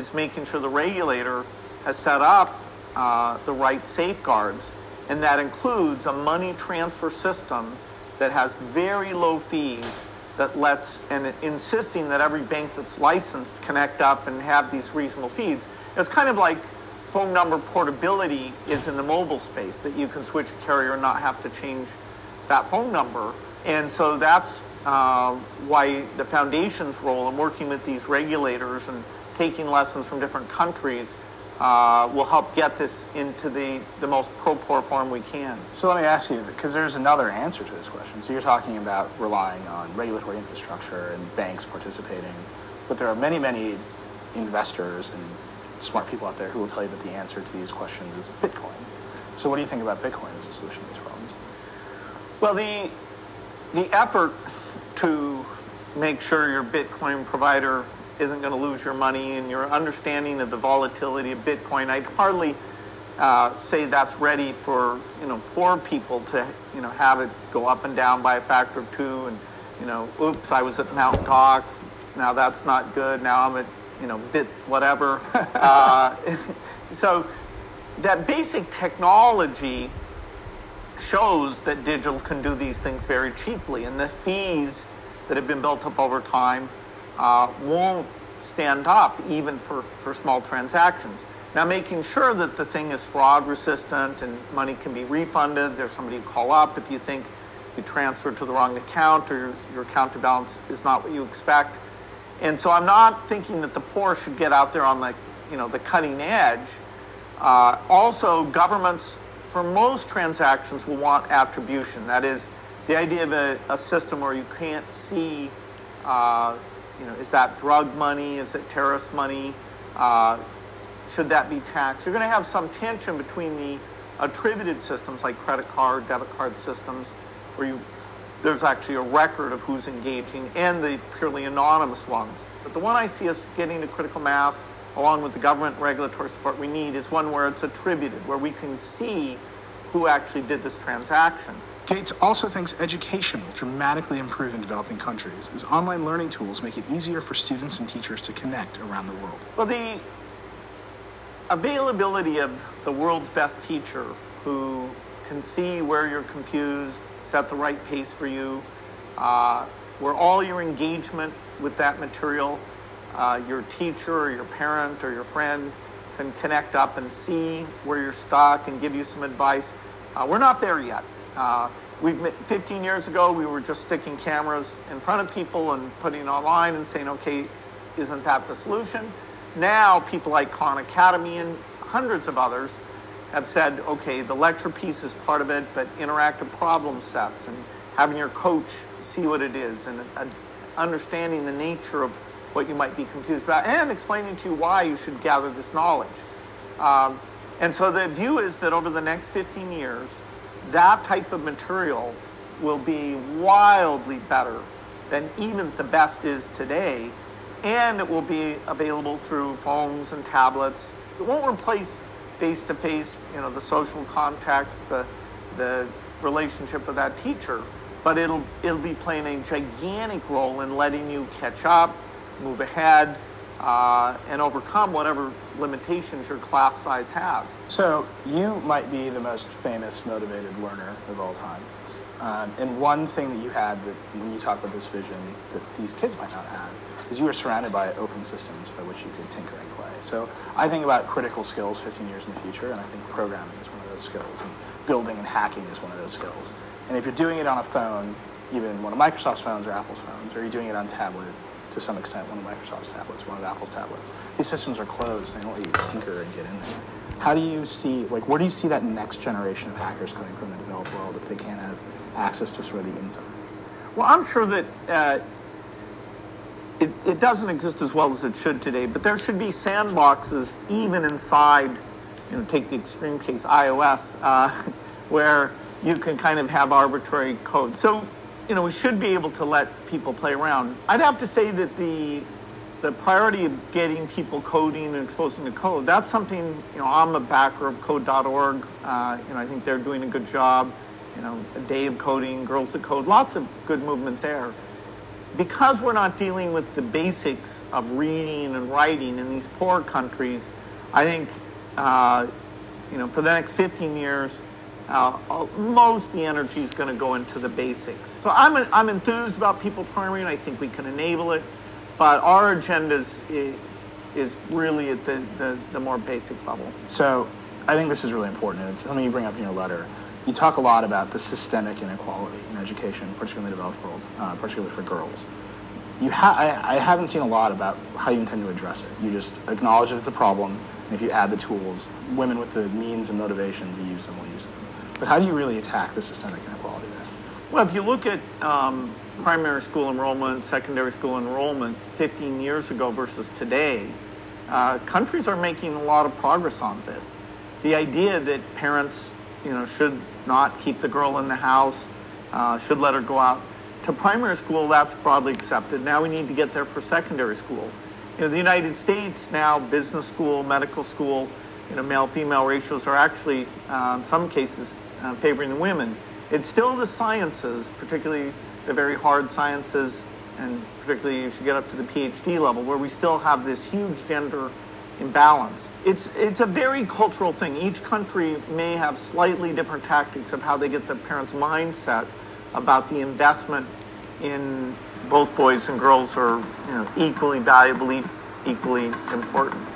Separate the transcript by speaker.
Speaker 1: is making sure the regulator has set up uh, the right safeguards, and that includes a money transfer system that has very low fees that lets and insisting that every bank that's licensed connect up and have these reasonable fees. It's kind of like phone number portability is in the mobile space that you can switch a carrier and not have to change that phone number. And so that's uh, why the foundation's role in working with these regulators and taking lessons from different countries uh, will help get this into the, the most pro-poor form we can.
Speaker 2: So let me ask you, because there's another answer to this question. So you're talking about relying on regulatory infrastructure and banks participating, but there are many, many investors and smart people out there who will tell you that the answer to these questions is Bitcoin. So what do you think about Bitcoin as a solution to these problems?
Speaker 1: Well, the the effort to make sure your Bitcoin provider isn't going to lose your money and your understanding of the volatility of Bitcoin, I'd hardly uh, say that's ready for you know poor people to you know have it go up and down by a factor of two and you know oops I was at Mount Gox now that's not good. Now I'm at you know bit whatever. Uh, so that basic technology shows that digital can do these things very cheaply, and the fees that have been built up over time uh, won't stand up even for, for small transactions. Now, making sure that the thing is fraud resistant and money can be refunded, there's somebody to call up if you think you transferred to the wrong account or your, account balance is not what you expect. And so I'm not thinking that the poor should get out there on the, you know, the cutting edge. Uh, also, governments for most transactions will want attribution. That is, the idea of a, a system where you can't see, uh, you know, is that drug money? Is it terrorist money? Uh, should that be taxed? You're going to have some tension between the attributed systems like credit card, debit card systems, where you there's actually a record of who's engaging, and the purely anonymous ones. But the one I see us getting to critical mass along with the government regulatory support we need, is one where it's attributed, where we can see who actually did this transaction.
Speaker 2: Gates also thinks education will dramatically improve in developing countries as online learning tools make it easier for students and teachers to connect around the world.
Speaker 1: Well, the availability of the world's best teacher who can see where you're confused, set the right pace for you, uh, where all your engagement with that material uh, your teacher or your parent or your friend can connect up and see where you're stuck and give you some advice. Uh, we're not there yet. Uh, we've 15 years ago we were just sticking cameras in front of people and putting online and saying, okay, isn't that the solution? Now people like Khan Academy and hundreds of others have said, okay, the lecture piece is part of it, but interactive problem sets and having your coach see what it is and uh, understanding the nature of what you might be confused about and explaining to you why you should gather this knowledge. Um, and so the view is that over the next 15 years, that type of material will be wildly better than even the best is today. And it will be available through phones and tablets. It won't replace face to face, you know, the social context, the, the relationship with that teacher, but it'll, it'll be playing a gigantic role in letting you catch up, move ahead, uh, and overcome whatever limitations your class size has.
Speaker 2: So you might be the most famous motivated learner of all time. Um, and one thing that you had that when you talk about this vision that these kids might not have is you were surrounded by open systems by which you could tinker and play. So I think about critical skills 15 years in the future, and I think programming is one of those skills, and building and hacking is one of those skills. And if you're doing it on a phone, even one of Microsoft's phones or Apple's phones, or you're doing it on a tablet, to some extent one of Microsoft's tablets, one of Apple's tablets. These systems are closed; they don't let you tinker and get in there. How do you see, like, where do you see that next generation of hackers coming from the developed world if they can't have access to sort of the inside?
Speaker 1: Well, I'm sure that uh, it, it doesn't exist as well as it should today, but there should be sandboxes even inside, you know, take the extreme case iOS, uh, where you can kind of have arbitrary code. So you know, we should be able to let people play around. I'd have to say that the the priority of getting people coding and exposing to code, that's something, you know, I'm a backer of code.org. Uh, you know, I think they're doing a good job. You know, a day of coding, girls that code, lots of good movement there. because we're not dealing with the basics of reading and writing in these poor countries, I think, uh, you know, for the next 15 years, uh, most of the energy is going to go into the basics. So I'm, I'm enthused about people primary, and I think we can enable it. But our agenda is, is really at the, the, the more basic level.
Speaker 2: So I think this is really important. It's something you bring up in your letter. You talk a lot about the systemic inequality in education, particularly in the developed world, uh, particularly for girls. You ha- I, I haven't seen a lot about how you intend to address it. You just acknowledge that it's a problem, and if you add the tools, women with the means and motivation to use them will use them. But how do you really attack the systemic inequality there?
Speaker 1: Well, if you look at um, primary school enrollment, secondary school enrollment 15 years ago versus today, uh, countries are making a lot of progress on this. The idea that parents you know, should not keep the girl in the house, uh, should let her go out. To primary school, that's broadly accepted. Now we need to get there for secondary school. You know, the United States now, business school, medical school, you know, male-female ratios are actually, uh, in some cases, uh, favoring the women. It's still the sciences, particularly the very hard sciences, and particularly if you get up to the PhD level, where we still have this huge gender imbalance. It's, it's a very cultural thing. Each country may have slightly different tactics of how they get the parents' mindset about the investment in both boys and girls are you know, equally valuable, equally important.